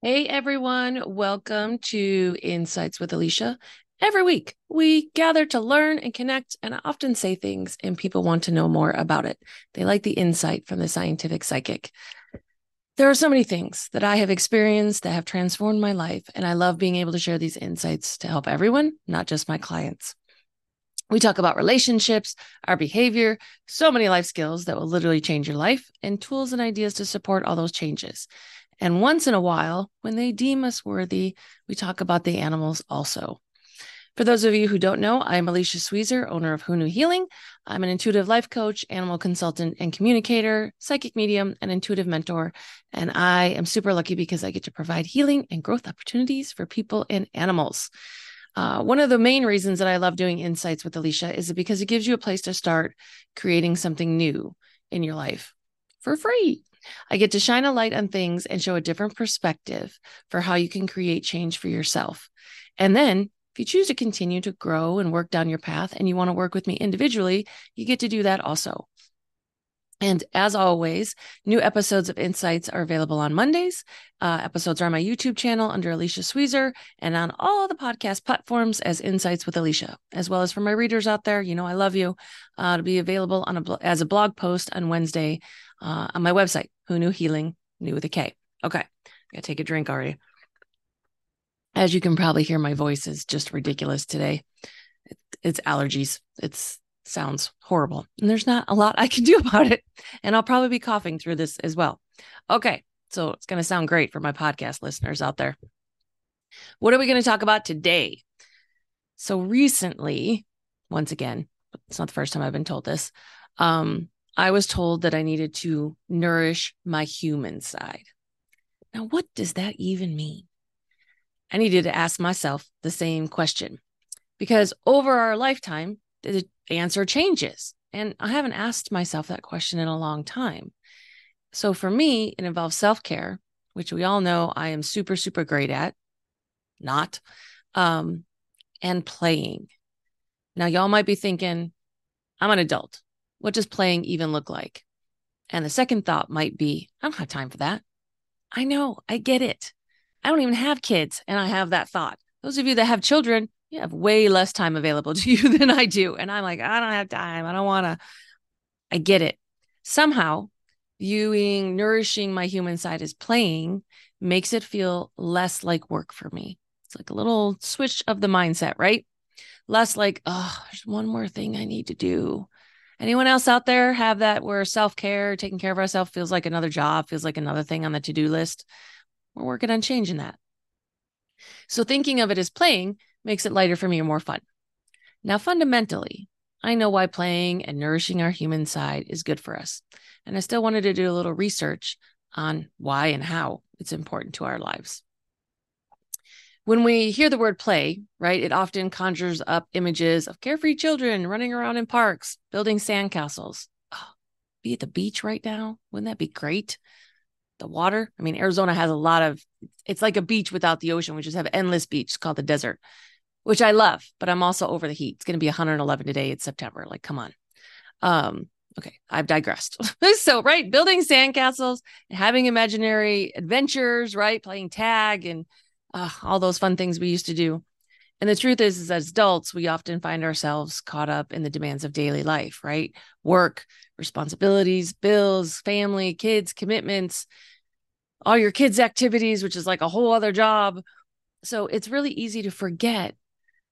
Hey everyone, welcome to Insights with Alicia. Every week, we gather to learn and connect, and I often say things, and people want to know more about it. They like the insight from the scientific psychic. There are so many things that I have experienced that have transformed my life, and I love being able to share these insights to help everyone, not just my clients. We talk about relationships, our behavior, so many life skills that will literally change your life, and tools and ideas to support all those changes. And once in a while, when they deem us worthy, we talk about the animals also. For those of you who don't know, I'm Alicia Sweezer, owner of Knew Healing. I'm an intuitive life coach, animal consultant, and communicator, psychic medium, and intuitive mentor. And I am super lucky because I get to provide healing and growth opportunities for people and animals. Uh, one of the main reasons that I love doing insights with Alicia is because it gives you a place to start creating something new in your life for free. I get to shine a light on things and show a different perspective for how you can create change for yourself. And then, if you choose to continue to grow and work down your path and you want to work with me individually, you get to do that also. And as always, new episodes of Insights are available on Mondays. Uh, episodes are on my YouTube channel under Alicia Sweezer and on all the podcast platforms as Insights with Alicia, as well as for my readers out there. You know, I love you. Uh, to be available on a as a blog post on Wednesday uh, on my website, Who Knew Healing, new with a K. Okay, gotta take a drink already. As you can probably hear, my voice is just ridiculous today. It's allergies. It's sounds horrible. And there's not a lot I can do about it. And I'll probably be coughing through this as well. Okay. So it's going to sound great for my podcast listeners out there. What are we going to talk about today? So recently, once again, it's not the first time I've been told this. Um, I was told that I needed to nourish my human side. Now, what does that even mean? I needed to ask myself the same question because over our lifetime, the answer changes. And I haven't asked myself that question in a long time. So for me, it involves self care, which we all know I am super, super great at, not, um, and playing. Now, y'all might be thinking, I'm an adult. What does playing even look like? And the second thought might be, I don't have time for that. I know, I get it. I don't even have kids, and I have that thought. Those of you that have children, you have way less time available to you than I do. And I'm like, I don't have time. I don't want to. I get it. Somehow, viewing nourishing my human side as playing makes it feel less like work for me. It's like a little switch of the mindset, right? Less like, oh, there's one more thing I need to do. Anyone else out there have that where self care, taking care of ourselves feels like another job, feels like another thing on the to do list? We're working on changing that. So thinking of it as playing makes it lighter for me and more fun. Now, fundamentally, I know why playing and nourishing our human side is good for us. And I still wanted to do a little research on why and how it's important to our lives. When we hear the word play, right, it often conjures up images of carefree children running around in parks, building sandcastles. Oh, be at the beach right now. Wouldn't that be great? The water. I mean, Arizona has a lot of, it's like a beach without the ocean. We just have endless beach. It's called the desert, which I love, but I'm also over the heat. It's going to be 111 today. It's September. Like, come on. Um, okay, I've digressed. so, right, building sandcastles, having imaginary adventures, right, playing tag and uh, all those fun things we used to do. And the truth is, is as adults, we often find ourselves caught up in the demands of daily life, right? Work, responsibilities, bills, family, kids, commitments, all your kids' activities, which is like a whole other job. So it's really easy to forget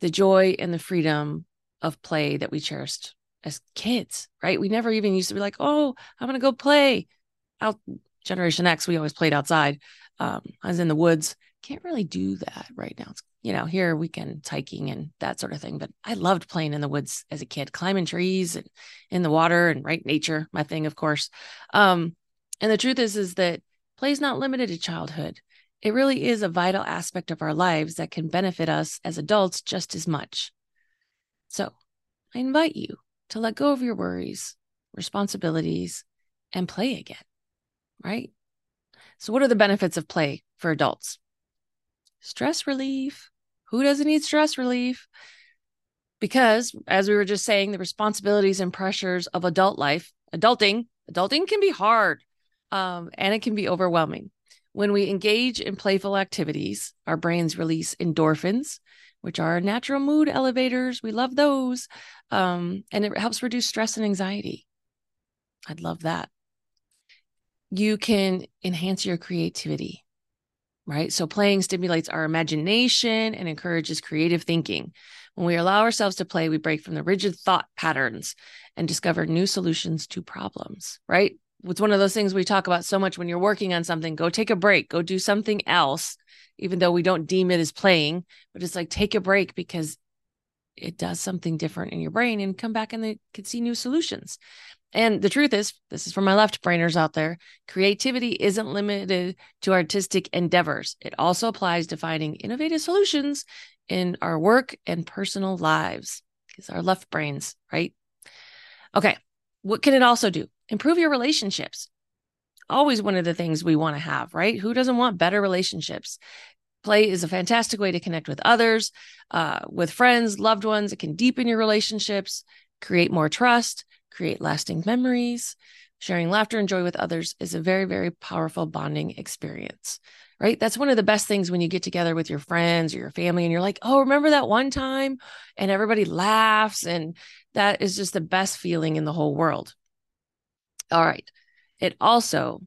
the joy and the freedom of play that we cherished as kids, right? We never even used to be like, oh, I'm going to go play out. Generation X, we always played outside. Um, I was in the woods can't really do that right now. It's, you know, here weekend hiking and that sort of thing. But I loved playing in the woods as a kid, climbing trees and in the water and right nature, my thing, of course. Um, and the truth is, is that play is not limited to childhood. It really is a vital aspect of our lives that can benefit us as adults just as much. So I invite you to let go of your worries, responsibilities, and play again, right? So, what are the benefits of play for adults? Stress relief. Who doesn't need stress relief? Because, as we were just saying, the responsibilities and pressures of adult life, adulting, adulting can be hard um, and it can be overwhelming. When we engage in playful activities, our brains release endorphins, which are natural mood elevators. We love those. Um, and it helps reduce stress and anxiety. I'd love that. You can enhance your creativity, right? So, playing stimulates our imagination and encourages creative thinking. When we allow ourselves to play, we break from the rigid thought patterns and discover new solutions to problems, right? It's one of those things we talk about so much when you're working on something. Go take a break, go do something else, even though we don't deem it as playing, but it's like take a break because it does something different in your brain and come back and they can see new solutions. And the truth is, this is for my left brainers out there creativity isn't limited to artistic endeavors. It also applies to finding innovative solutions in our work and personal lives because our left brains, right? Okay. What can it also do? Improve your relationships. Always one of the things we want to have, right? Who doesn't want better relationships? Play is a fantastic way to connect with others, uh, with friends, loved ones. It can deepen your relationships, create more trust, create lasting memories. Sharing laughter and joy with others is a very, very powerful bonding experience, right? That's one of the best things when you get together with your friends or your family and you're like, oh, remember that one time? And everybody laughs. And that is just the best feeling in the whole world. All right. It also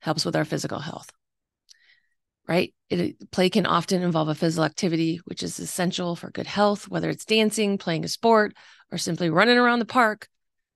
helps with our physical health, right? It, play can often involve a physical activity, which is essential for good health, whether it's dancing, playing a sport, or simply running around the park.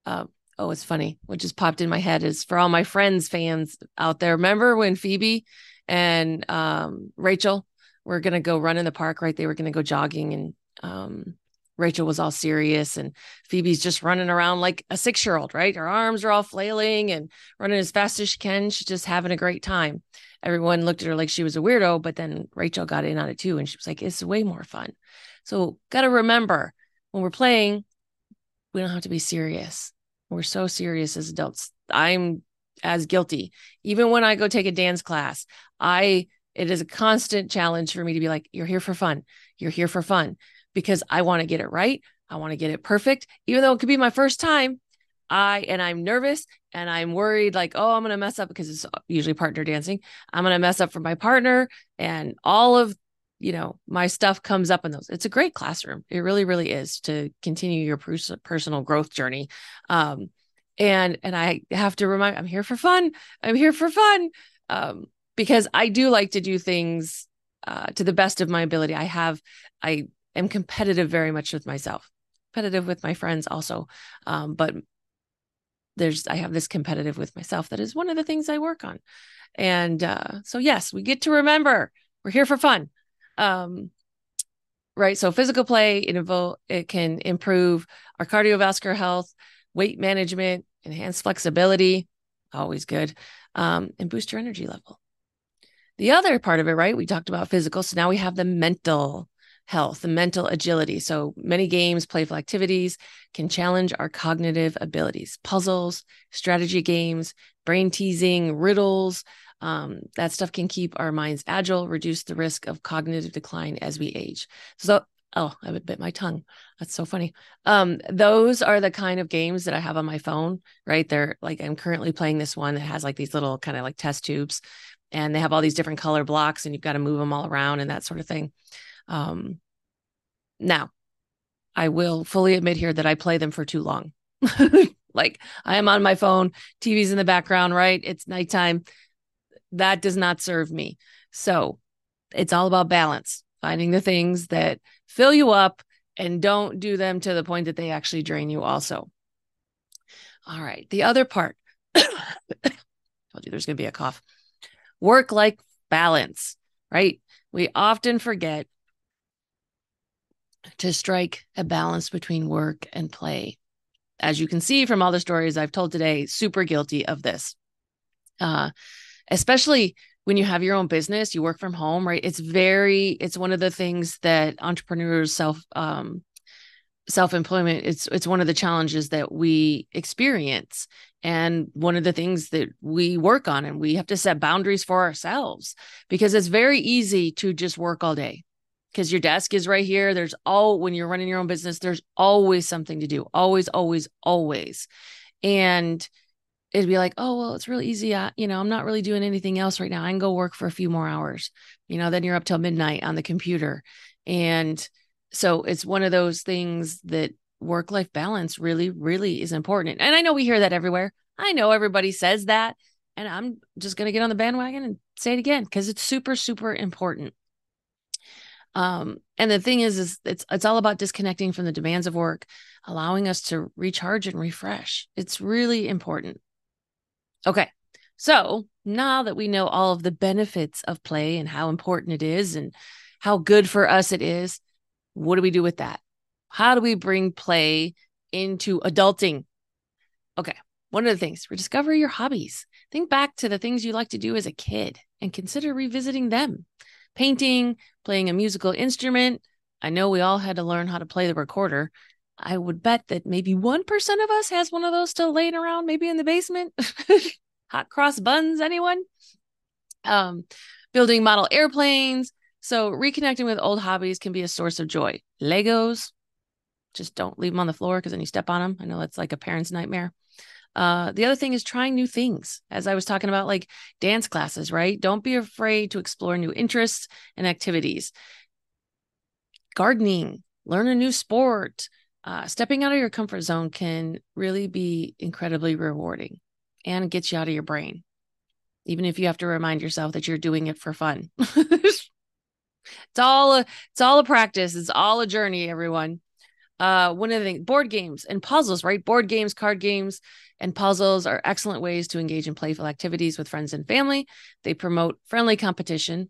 Uh, oh, it's funny. What just popped in my head is for all my friends, fans out there. Remember when Phoebe and um, Rachel were going to go run in the park, right? They were going to go jogging and um, Rachel was all serious and Phoebe's just running around like a six year old, right? Her arms are all flailing and running as fast as she can. She's just having a great time. Everyone looked at her like she was a weirdo, but then Rachel got in on it too. And she was like, it's way more fun. So, got to remember when we're playing, we don't have to be serious. We're so serious as adults. I'm as guilty. Even when I go take a dance class, I, it is a constant challenge for me to be like, you're here for fun. You're here for fun because I want to get it right. I want to get it perfect, even though it could be my first time. I and I'm nervous and I'm worried like, oh, I'm going to mess up because it's usually partner dancing. I'm going to mess up for my partner and all of, you know, my stuff comes up in those. It's a great classroom. It really really is to continue your personal growth journey. Um and and I have to remind I'm here for fun. I'm here for fun. Um because I do like to do things uh, to the best of my ability. I have I am competitive very much with myself, competitive with my friends also. Um, but there's, I have this competitive with myself that is one of the things I work on. And uh, so, yes, we get to remember we're here for fun. Um, right. So, physical play, it, invo- it can improve our cardiovascular health, weight management, enhance flexibility, always good, um, and boost your energy level. The other part of it, right? We talked about physical. So now we have the mental health and mental agility. So many games, playful activities can challenge our cognitive abilities, puzzles, strategy games, brain teasing, riddles. Um, that stuff can keep our minds agile, reduce the risk of cognitive decline as we age. So, oh, I would bit my tongue. That's so funny. Um, those are the kind of games that I have on my phone, right? They're like, I'm currently playing this one that has like these little kind of like test tubes and they have all these different color blocks and you've got to move them all around and that sort of thing. Um, now, I will fully admit here that I play them for too long. like I am on my phone, TV's in the background, right? It's nighttime. That does not serve me. So it's all about balance, finding the things that fill you up and don't do them to the point that they actually drain you, also. All right. The other part, told you there's going to be a cough. Work like balance, right? We often forget to strike a balance between work and play. As you can see from all the stories I've told today, super guilty of this. Uh, especially when you have your own business, you work from home, right? It's very, it's one of the things that entrepreneurs self, um, self-employment it's it's one of the challenges that we experience and one of the things that we work on and we have to set boundaries for ourselves because it's very easy to just work all day because your desk is right here. There's all when you're running your own business, there's always something to do. Always, always, always. And it'd be like, oh, well, it's really easy. I, you know, I'm not really doing anything else right now. I can go work for a few more hours. You know, then you're up till midnight on the computer. And so it's one of those things that work life balance really, really is important. And I know we hear that everywhere. I know everybody says that. And I'm just going to get on the bandwagon and say it again because it's super, super important. Um, and the thing is, is it's it's all about disconnecting from the demands of work, allowing us to recharge and refresh. It's really important. Okay. So now that we know all of the benefits of play and how important it is and how good for us it is, what do we do with that? How do we bring play into adulting? Okay. One of the things, rediscover your hobbies. Think back to the things you like to do as a kid and consider revisiting them. Painting, playing a musical instrument. I know we all had to learn how to play the recorder. I would bet that maybe 1% of us has one of those still laying around, maybe in the basement. Hot cross buns, anyone? Um, building model airplanes. So, reconnecting with old hobbies can be a source of joy. Legos, just don't leave them on the floor because then you step on them. I know that's like a parent's nightmare. Uh, the other thing is trying new things. As I was talking about, like dance classes, right? Don't be afraid to explore new interests and activities. Gardening, learn a new sport. Uh, stepping out of your comfort zone can really be incredibly rewarding and gets you out of your brain, even if you have to remind yourself that you're doing it for fun. it's all a, it's all a practice. It's all a journey, everyone uh one of the things board games and puzzles right board games card games and puzzles are excellent ways to engage in playful activities with friends and family they promote friendly competition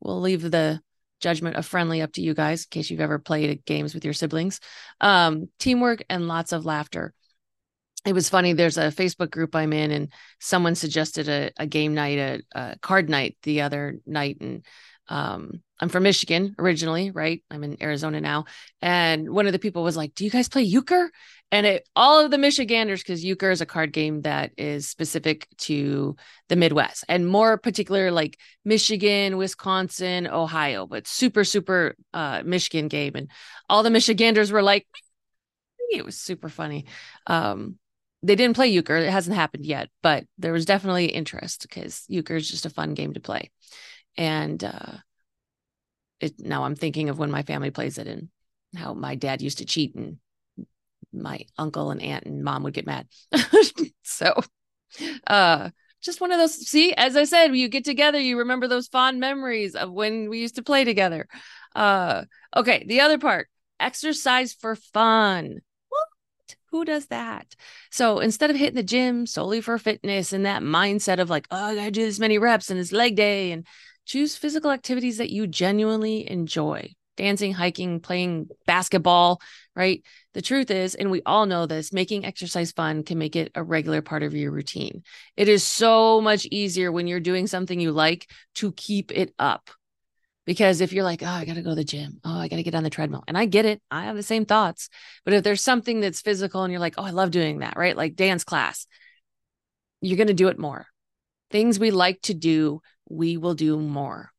we'll leave the judgment of friendly up to you guys in case you've ever played games with your siblings um teamwork and lots of laughter it was funny there's a facebook group i'm in and someone suggested a, a game night a, a card night the other night and um, I'm from Michigan originally, right? I'm in Arizona now. And one of the people was like, Do you guys play euchre? And it all of the Michiganders, because euchre is a card game that is specific to the Midwest and more particular like Michigan, Wisconsin, Ohio, but super, super uh Michigan game. And all the Michiganders were like, it was super funny. Um, they didn't play euchre, it hasn't happened yet, but there was definitely interest because euchre is just a fun game to play and uh it now i'm thinking of when my family plays it and how my dad used to cheat and my uncle and aunt and mom would get mad. So uh just one of those see as i said you get together you remember those fond memories of when we used to play together. Uh okay the other part exercise for fun. What? Who does that? So instead of hitting the gym solely for fitness and that mindset of like oh i gotta do this many reps and it's leg day and Choose physical activities that you genuinely enjoy dancing, hiking, playing basketball, right? The truth is, and we all know this, making exercise fun can make it a regular part of your routine. It is so much easier when you're doing something you like to keep it up. Because if you're like, oh, I got to go to the gym, oh, I got to get on the treadmill, and I get it, I have the same thoughts. But if there's something that's physical and you're like, oh, I love doing that, right? Like dance class, you're going to do it more. Things we like to do we will do more.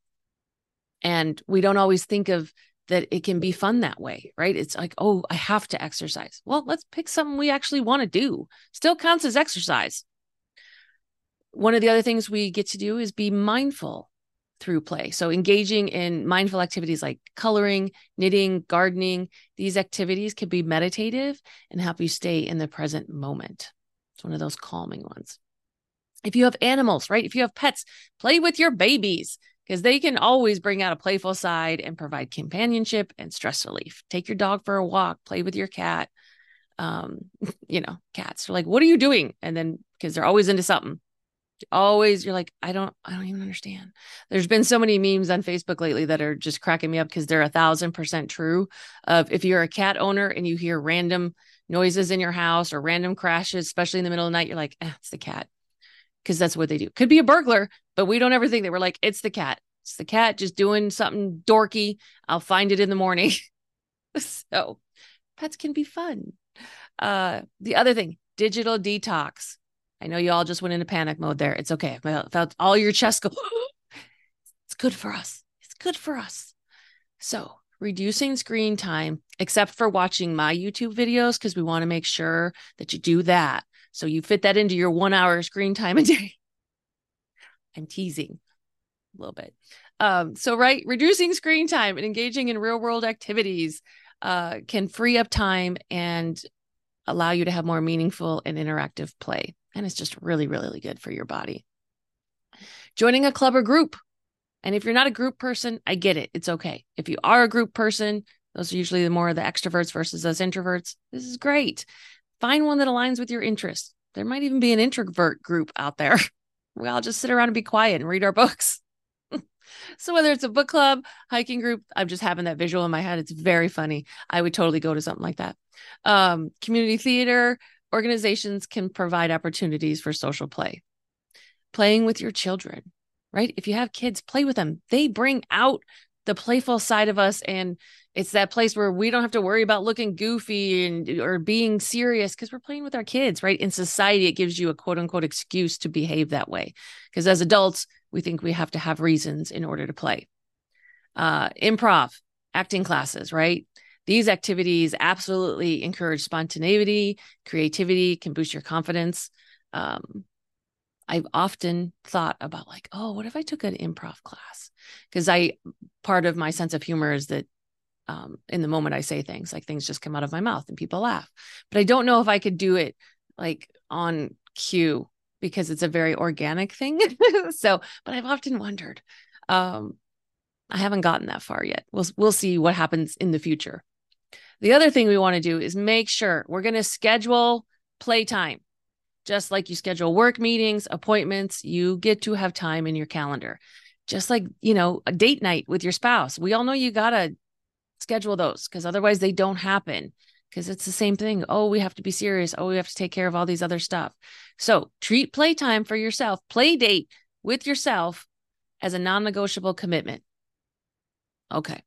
And we don't always think of that it can be fun that way, right? It's like, oh, I have to exercise. Well, let's pick something we actually want to do. Still counts as exercise. One of the other things we get to do is be mindful through play. So, engaging in mindful activities like coloring, knitting, gardening, these activities can be meditative and help you stay in the present moment. It's one of those calming ones if you have animals, right? If you have pets, play with your babies because they can always bring out a playful side and provide companionship and stress relief. Take your dog for a walk, play with your cat. Um, you know, cats are like, what are you doing? And then because they're always into something. Always, you're like, I don't, I don't even understand. There's been so many memes on Facebook lately that are just cracking me up because they're a thousand percent true. Of if you're a cat owner and you hear random noises in your house or random crashes, especially in the middle of the night, you're like, eh, it's the cat because that's what they do. Could be a burglar, but we don't ever think that we're like, it's the cat. It's the cat just doing something dorky. I'll find it in the morning. so pets can be fun. Uh, the other thing, digital detox. I know you all just went into panic mode there. It's okay. I felt all your chest go. it's good for us. It's good for us. So reducing screen time, except for watching my YouTube videos, because we want to make sure that you do that So you fit that into your one hour screen time a day. I'm teasing a little bit. Um, so, right, reducing screen time and engaging in real world activities uh, can free up time and allow you to have more meaningful and interactive play. And it's just really, really good for your body. Joining a club or group. And if you're not a group person, I get it. It's okay. If you are a group person, those are usually the more of the extroverts versus us introverts. This is great. Find one that aligns with your interests. There might even be an introvert group out there. We all just sit around and be quiet and read our books. so whether it's a book club, hiking group, I'm just having that visual in my head. It's very funny. I would totally go to something like that. Um, community theater organizations can provide opportunities for social play. Playing with your children, right? If you have kids, play with them. They bring out the playful side of us and it's that place where we don't have to worry about looking goofy and or being serious because we're playing with our kids right? In society it gives you a quote unquote excuse to behave that way because as adults we think we have to have reasons in order to play. Uh improv acting classes right? These activities absolutely encourage spontaneity creativity can boost your confidence. Um I've often thought about like, oh, what if I took an improv class? Because I part of my sense of humor is that um, in the moment I say things, like things just come out of my mouth and people laugh. But I don't know if I could do it like on cue because it's a very organic thing. so, but I've often wondered. Um, I haven't gotten that far yet. We'll we'll see what happens in the future. The other thing we want to do is make sure we're going to schedule playtime. Just like you schedule work meetings, appointments, you get to have time in your calendar. Just like, you know, a date night with your spouse. We all know you got to schedule those because otherwise they don't happen because it's the same thing. Oh, we have to be serious. Oh, we have to take care of all these other stuff. So treat playtime for yourself, play date with yourself as a non negotiable commitment. Okay.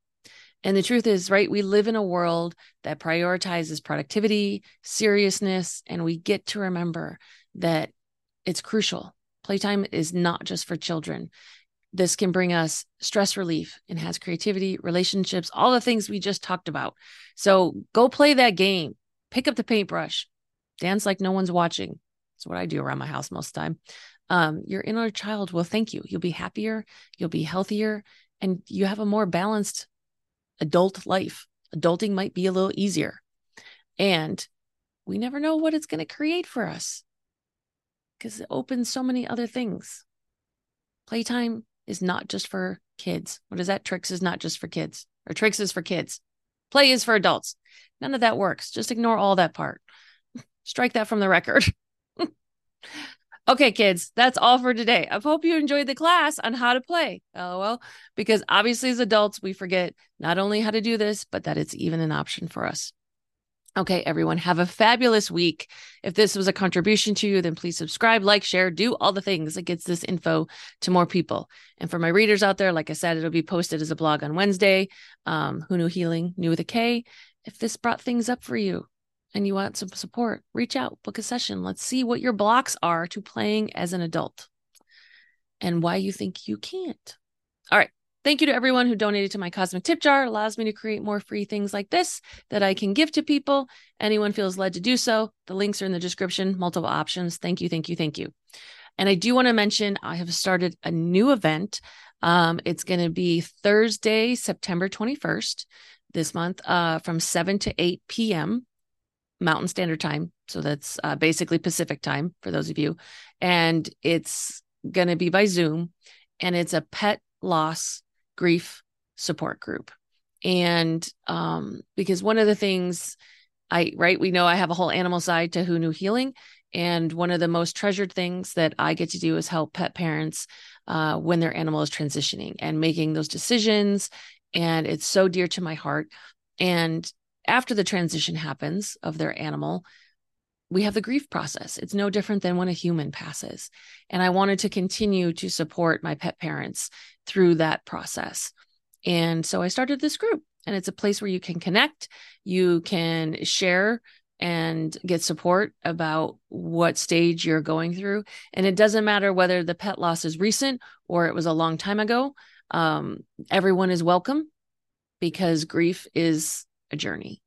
And the truth is, right, we live in a world that prioritizes productivity, seriousness, and we get to remember that it's crucial. Playtime is not just for children. This can bring us stress relief, enhance creativity, relationships, all the things we just talked about. So go play that game, pick up the paintbrush, dance like no one's watching. That's what I do around my house most of the time. Um, your inner child will thank you. You'll be happier, you'll be healthier, and you have a more balanced adult life. Adulting might be a little easier. And we never know what it's going to create for us because it opens so many other things. Playtime is not just for kids. What is that? Trix is not just for kids, or Trix is for kids. Play is for adults. None of that works. Just ignore all that part. Strike that from the record. Okay, kids, that's all for today. I hope you enjoyed the class on how to play. LOL. Because obviously, as adults, we forget not only how to do this, but that it's even an option for us. Okay, everyone, have a fabulous week. If this was a contribution to you, then please subscribe, like, share, do all the things that gets this info to more people. And for my readers out there, like I said, it'll be posted as a blog on Wednesday. Um, Who Knew Healing, New with a K. If this brought things up for you, and you want some support, reach out, book a session. Let's see what your blocks are to playing as an adult and why you think you can't. All right. Thank you to everyone who donated to my cosmic tip jar. It allows me to create more free things like this that I can give to people. Anyone feels led to do so. The links are in the description, multiple options. Thank you, thank you, thank you. And I do want to mention I have started a new event. Um, it's going to be Thursday, September 21st this month uh, from 7 to 8 p.m. Mountain Standard Time. So that's uh, basically Pacific time for those of you. And it's going to be by Zoom and it's a pet loss grief support group. And um, because one of the things I, right, we know I have a whole animal side to Who Knew Healing. And one of the most treasured things that I get to do is help pet parents uh, when their animal is transitioning and making those decisions. And it's so dear to my heart. And after the transition happens of their animal, we have the grief process. It's no different than when a human passes. And I wanted to continue to support my pet parents through that process. And so I started this group, and it's a place where you can connect, you can share and get support about what stage you're going through. And it doesn't matter whether the pet loss is recent or it was a long time ago. Um, everyone is welcome because grief is a journey.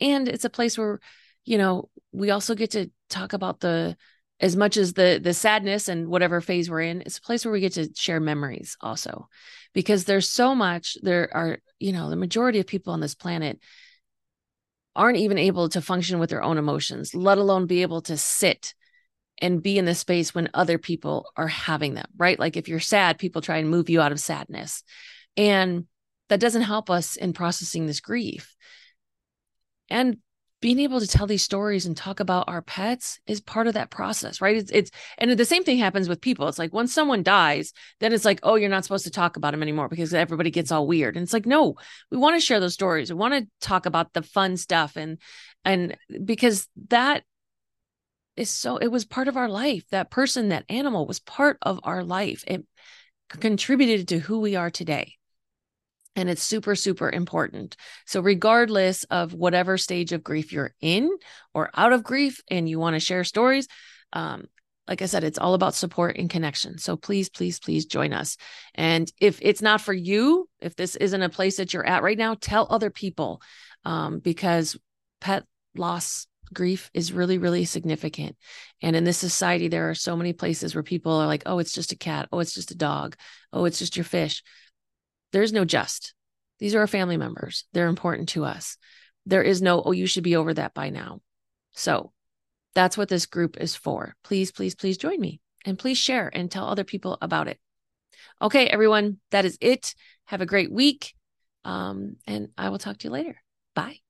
And it's a place where you know, we also get to talk about the as much as the the sadness and whatever phase we're in it's a place where we get to share memories also. Because there's so much there are you know the majority of people on this planet aren't even able to function with their own emotions let alone be able to sit and be in the space when other people are having them right? Like if you're sad people try and move you out of sadness. And that doesn't help us in processing this grief. And being able to tell these stories and talk about our pets is part of that process, right? It's, it's and the same thing happens with people. It's like when someone dies, then it's like, oh, you're not supposed to talk about them anymore because everybody gets all weird. And it's like, no, we want to share those stories. We want to talk about the fun stuff and and because that is so it was part of our life. That person, that animal was part of our life. It contributed to who we are today and it's super super important. So regardless of whatever stage of grief you're in or out of grief and you want to share stories um, like i said it's all about support and connection. So please please please join us. And if it's not for you if this isn't a place that you're at right now tell other people um, because pet loss grief is really really significant. And in this society there are so many places where people are like oh it's just a cat. Oh it's just a dog. Oh it's just your fish there's no just. These are our family members. They're important to us. There is no, oh, you should be over that by now. So that's what this group is for. Please, please, please join me and please share and tell other people about it. Okay, everyone, that is it. Have a great week. Um, and I will talk to you later. Bye.